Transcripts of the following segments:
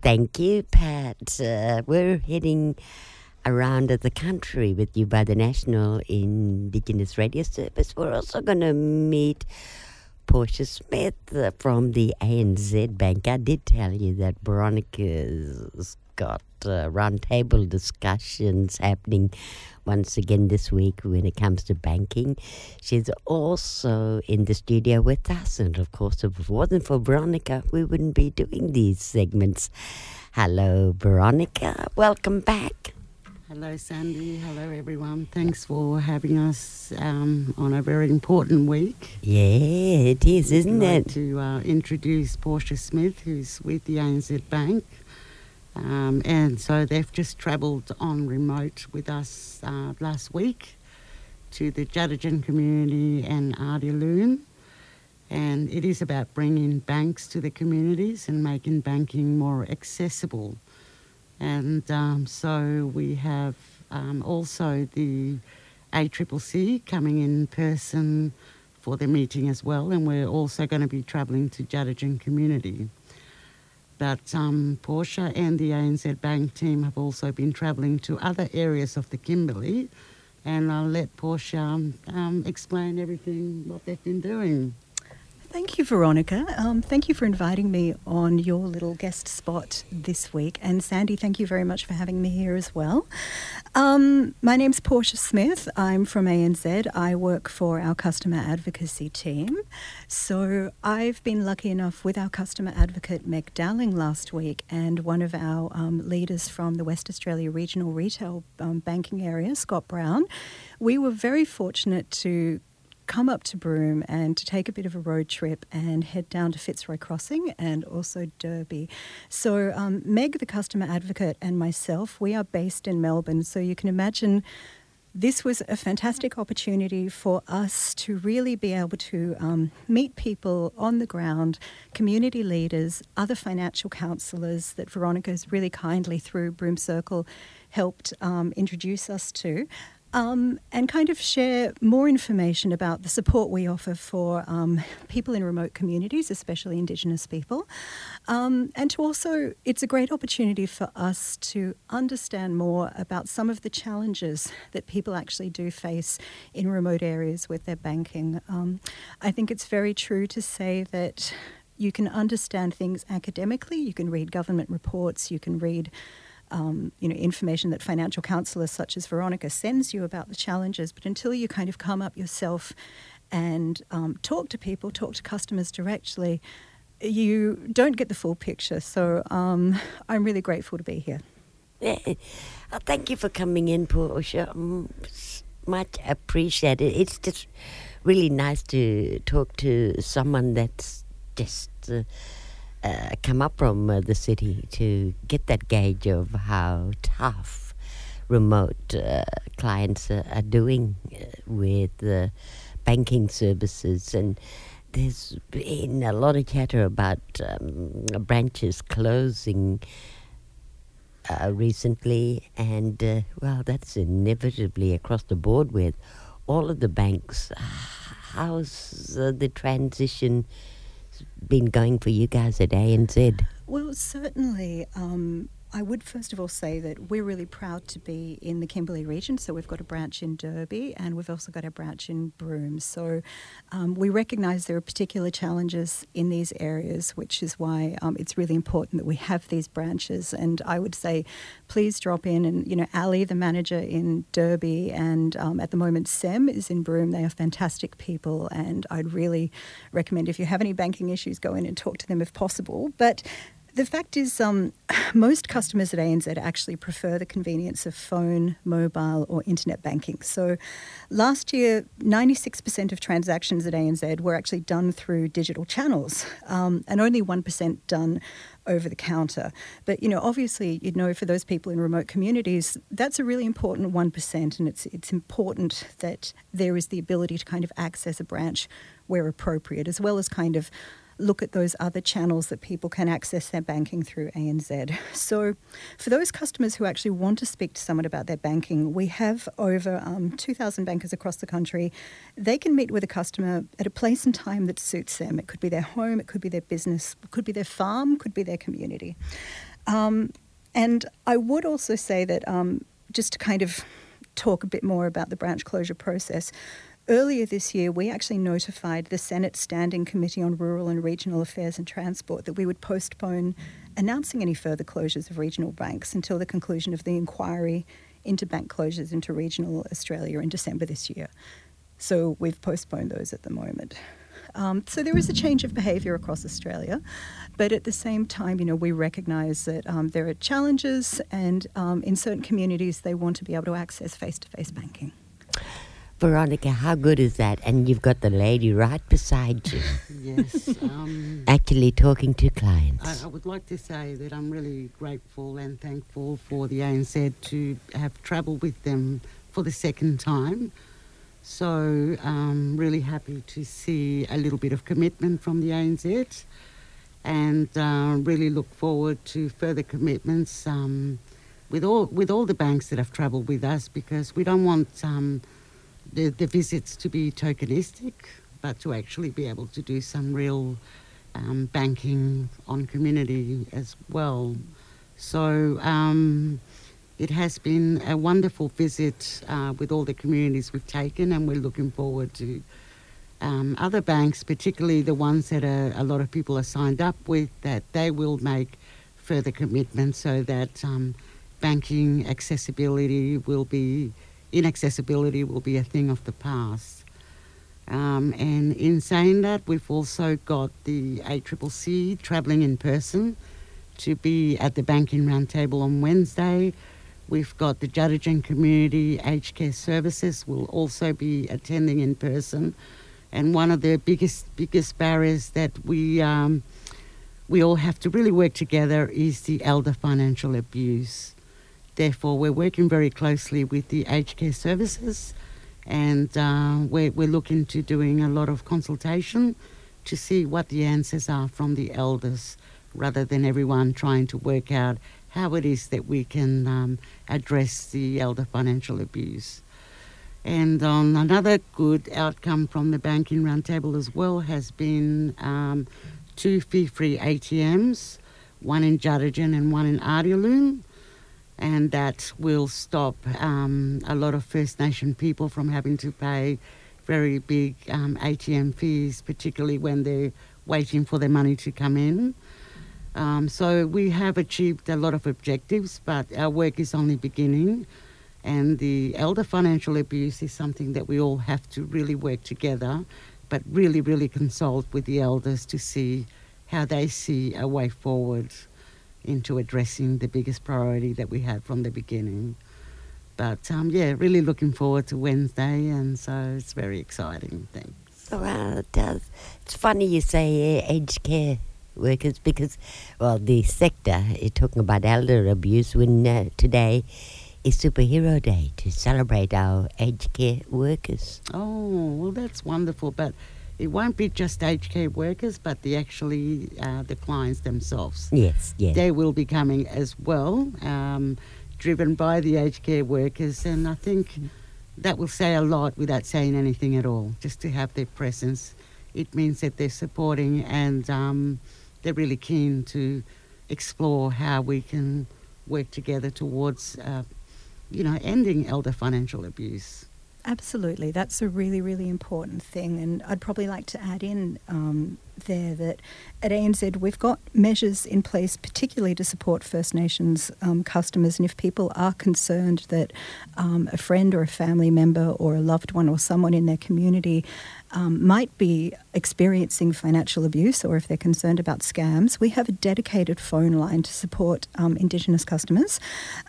Thank you, Pat. Uh, we're heading around the country with you by the National Indigenous Radio Service. We're also going to meet Portia Smith uh, from the ANZ Bank. I did tell you that Veronica's got uh, roundtable discussions happening once again this week when it comes to banking. She's also in the studio with us, and of course, if it wasn't for Veronica, we wouldn't be doing these segments. Hello, Veronica. Welcome back. Hello, Sandy. Hello, everyone. Thanks for having us um, on a very important week. Yeah, it is, isn't I'd like it? To uh, introduce Portia Smith, who's with the ANZ Bank. Um, and so they've just travelled on remote with us uh, last week to the Djarindjin community and Ardyaloon. And it is about bringing banks to the communities and making banking more accessible. And um, so we have um, also the ACCC coming in person for the meeting as well. And we're also going to be travelling to Djarindjin community. But um, Portia and the ANZ Bank team have also been travelling to other areas of the Kimberley, and I'll let Portia um, um, explain everything what they've been doing. Thank you, Veronica. Um, thank you for inviting me on your little guest spot this week. And Sandy, thank you very much for having me here as well. Um, my name's Portia Smith. I'm from ANZ. I work for our customer advocacy team. So I've been lucky enough with our customer advocate, Meg Dowling, last week, and one of our um, leaders from the West Australia Regional Retail um, Banking Area, Scott Brown. We were very fortunate to come up to Broome and to take a bit of a road trip and head down to Fitzroy Crossing and also Derby. So, um, Meg, the customer advocate, and myself, we are based in Melbourne. So, you can imagine this was a fantastic opportunity for us to really be able to um, meet people on the ground, community leaders, other financial counsellors that Veronica's really kindly through Broome Circle helped um, introduce us to. Um, and kind of share more information about the support we offer for um, people in remote communities, especially Indigenous people. Um, and to also, it's a great opportunity for us to understand more about some of the challenges that people actually do face in remote areas with their banking. Um, I think it's very true to say that you can understand things academically, you can read government reports, you can read um, you know, information that financial counsellors such as Veronica sends you about the challenges, but until you kind of come up yourself and um, talk to people, talk to customers directly, you don't get the full picture. So um, I'm really grateful to be here. Yeah. Uh, thank you for coming in, Portia. Mm, Much appreciated. It's just really nice to talk to someone that's just uh, uh, come up from uh, the city to get that gauge of how tough remote uh, clients are doing uh, with banking services and there's been a lot of chatter about um, branches closing uh, recently, and well, that's inevitably across the board with all of the banks. How's the transition been going for you guys at ANZ? Well, certainly. Um, I would first of all say that we're really proud to be in the Kimberley region. So we've got a branch in Derby and we've also got a branch in Broome. So um, we recognise there are particular challenges in these areas, which is why um, it's really important that we have these branches. And I would say, please drop in. And you know, Ali, the manager in Derby, and um, at the moment Sem is in Broome. They are fantastic people, and I'd really recommend if you have any banking issues, go in and talk to them if possible. But the fact is, um, most customers at ANZ actually prefer the convenience of phone, mobile, or internet banking. So, last year, 96% of transactions at ANZ were actually done through digital channels, um, and only 1% done over the counter. But you know, obviously, you know, for those people in remote communities, that's a really important 1%, and it's it's important that there is the ability to kind of access a branch where appropriate, as well as kind of look at those other channels that people can access their banking through ANZ. So, for those customers who actually want to speak to someone about their banking, we have over um, 2,000 bankers across the country. They can meet with a customer at a place and time that suits them. It could be their home, it could be their business, it could be their farm, could be their community. Um, and I would also say that um, just to kind of talk a bit more about the branch closure process. Earlier this year, we actually notified the Senate Standing Committee on Rural and Regional Affairs and Transport that we would postpone announcing any further closures of regional banks until the conclusion of the inquiry into bank closures into regional Australia in December this year. So we've postponed those at the moment. Um, so there is a change of behaviour across Australia, but at the same time, you know, we recognise that um, there are challenges, and um, in certain communities, they want to be able to access face-to-face banking. Veronica, how good is that? And you've got the lady right beside you. yes. Um, Actually talking to clients. I, I, would like to say that I'm really grateful and thankful for the ANZ to have travelled with them for the second time. So I'm um, really happy to see a little bit of commitment from the ANZ and uh, really look forward to further commitments um, with all with all the banks that have travelled with us because we don't want um, the, the visits to be tokenistic, but to actually be able to do some real um, banking on community as well. So um, it has been a wonderful visit uh, with all the communities we've taken, and we're looking forward to um, other banks, particularly the ones that are, a lot of people are signed up with, that they will make further commitments so that um, banking accessibility will be inaccessibility will be a thing of the past. Um, and in saying that, we've also got the ACCC travelling in person to be at the Banking Roundtable on Wednesday. We've got the Djarindjin Community Aged Care Services will also be attending in person. And one of the biggest biggest barriers that we um, we all have to really work together is the elder financial abuse. Therefore, we're working very closely with the aged care services and uh, we're, we're looking to doing a lot of consultation to see what the answers are from the elders rather than everyone trying to work out how it is that we can um, address the elder financial abuse. And on another good outcome from the banking roundtable as well has been um, two fee-free ATMs, one in Djarindjin and one in Ardyaloon and that will stop um, a lot of First Nation people from having to pay very big um, ATM fees, particularly when they're waiting for their money to come in. Um, so we have achieved a lot of objectives, but our work is only beginning. And the elder financial abuse is something that we all have to really work together, but really, really consult with the elders to see how they see a way forward into addressing the biggest priority that we had from the beginning. But um, yeah, really looking forward to Wednesday, and so it's very exciting. Thanks. Well, it does. It's funny you say uh, aged care workers because, well, the sector is talking about elder abuse when uh, today is Superhero Day to celebrate our aged care workers. Oh, well, that's wonderful. But it won't be just aged care workers, but the actually uh, the clients themselves. Yes, yes. They will be coming as well, um, driven by the aged care workers, and I think that will say a lot without saying anything at all. Just to have their presence, it means that they're supporting and um, they're really keen to explore how we can work together towards, uh, you know, ending elder financial abuse. Absolutely, that's a really, really important thing. And I'd probably like to add in um, there that at ANZ we've got measures in place, particularly to support First Nations um, customers. And if people are concerned that um, a friend or a family member or a loved one or someone in their community um, might be experiencing financial abuse or if they're concerned about scams, we have a dedicated phone line to support um, Indigenous customers.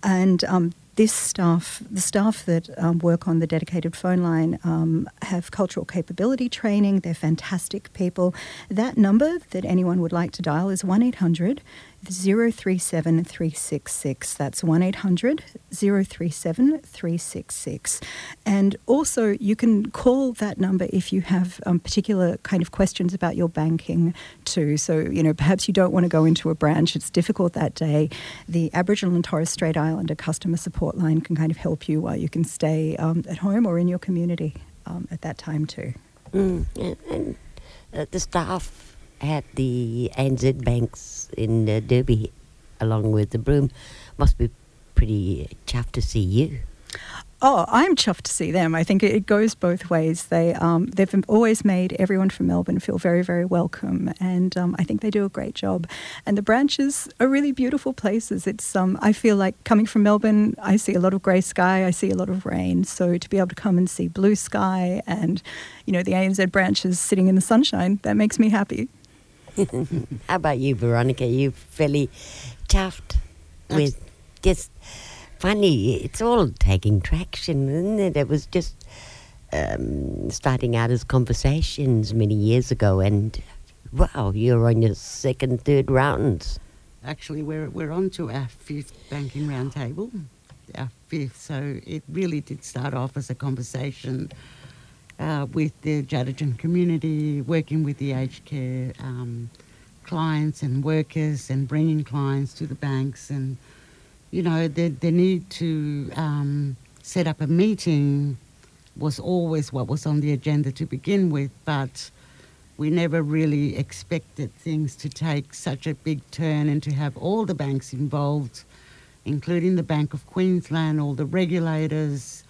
And um, this staff, the staff that um, work on the dedicated phone line, um, have cultural capability training. They're fantastic people. That number that anyone would like to dial is 1 800 037 366. That's 1 800 037 366. And also, you can call that number if you have um, particular kind of questions about your banking, too. So, you know, perhaps you don't want to go into a branch, it's difficult that day. The Aboriginal and Torres Strait Islander customer support line can kind of help you while you can stay um, at home or in your community um, at that time, too. Mm, and, and uh, the staff at the ANZ banks in uh, Derby along with the Broome. Must be pretty chuffed to see you. Oh, I'm chuffed to see them. I think it goes both ways. They um, they've always made everyone from Melbourne feel very very welcome, and um, I think they do a great job. And the branches are really beautiful places. It's um, I feel like coming from Melbourne, I see a lot of grey sky, I see a lot of rain. So to be able to come and see blue sky and you know the ANZ branches sitting in the sunshine, that makes me happy. How about you, Veronica? You fairly chuffed with just funny. It's all taking traction, isn't it? It was just um, starting out as conversations many years ago, and wow, you're on your second, third rounds. Actually, we're we're on to our fifth banking roundtable, our fifth. So it really did start off as a conversation uh, with the Djarindjin community, working with the aged care um, clients and workers, and bringing clients to the banks and you know, the, the need to um, set up a meeting was always what was on the agenda to begin with, but we never really expected things to take such a big turn and to have all the banks involved, including the Bank of Queensland, all the regulators,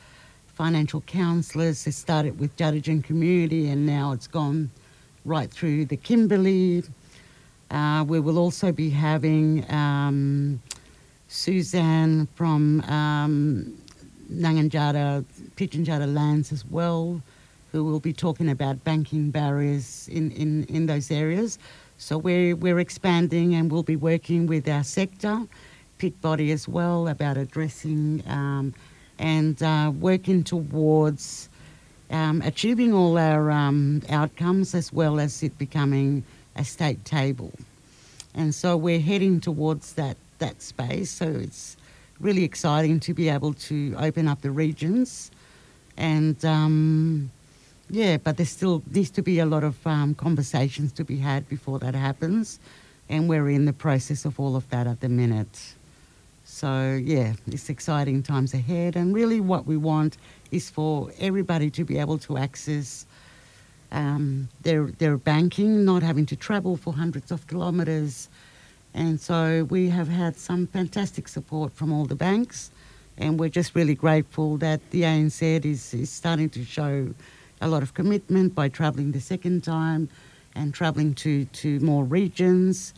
financial counsellors. It started with Djarindjin Community and now it's gone right through the Kimberley. Uh, we will also be having um, Suzanne from um, Ngaanyatjarra, Pitjantjatjara lands as well, who will be talking about banking barriers in, in, in those areas. So we're, we're expanding and we'll be working with our sector, Pit Body as well, about addressing um, and uh, working towards um, achieving all our um, outcomes as well as it becoming a state table. And so we're heading towards that that space. So it's really exciting to be able to open up the regions. And um, yeah, but there still needs to be a lot of um, conversations to be had before that happens. And we're in the process of all of that at the minute. So yeah, it's exciting times ahead. And really, what we want is for everybody to be able to access um, their their banking, not having to travel for hundreds of kilometres and so we have had some fantastic support from all the banks, and we're just really grateful that the ANZ is, is starting to show a lot of commitment by travelling the second time and travelling to, to more regions.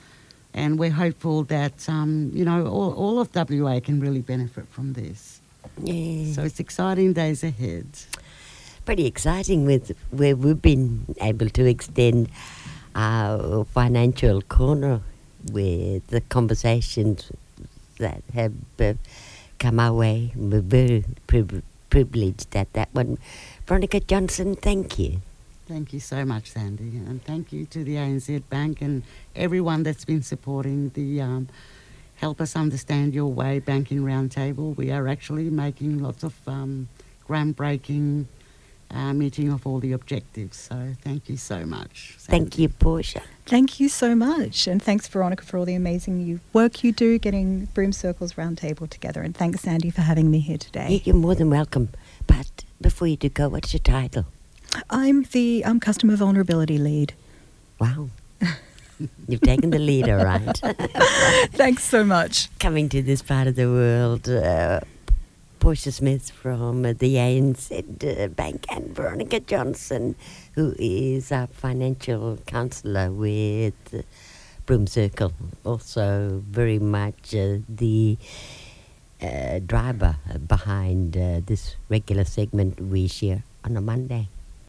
And we're hopeful that, um, you know, all, all of WA can really benefit from this. Yeah. So it's exciting days ahead. Pretty exciting with where we've been able to extend our financial corner with the conversations that have uh, come our way. We're very pri- privileged at that one. Veronica Johnson, thank you. Thank you so much, Sandy, and thank you to the ANZ Bank and everyone that's been supporting the um, Help Us Understand Your Way Banking Roundtable. We are actually making lots of um, groundbreaking uh, meeting of all the objectives. So thank you so much. Sandy. Thank you, Portia. Thank you so much. And thanks, Veronica, for all the amazing work you do getting Broome Circles Roundtable together. And thanks, Sandy, for having me here today. You're more than welcome. But before you do go, what's your title? I'm the um, Customer Vulnerability Lead. Wow. You've taken the lead, all right. Thanks so much. Coming to this part of the world, uh, Portia Smith from the ANZ uh, Bank and Veronica Johnson, who is a financial counsellor with Broome Circle, also very much uh, the uh, driver behind uh, this regular segment we share on a Monday.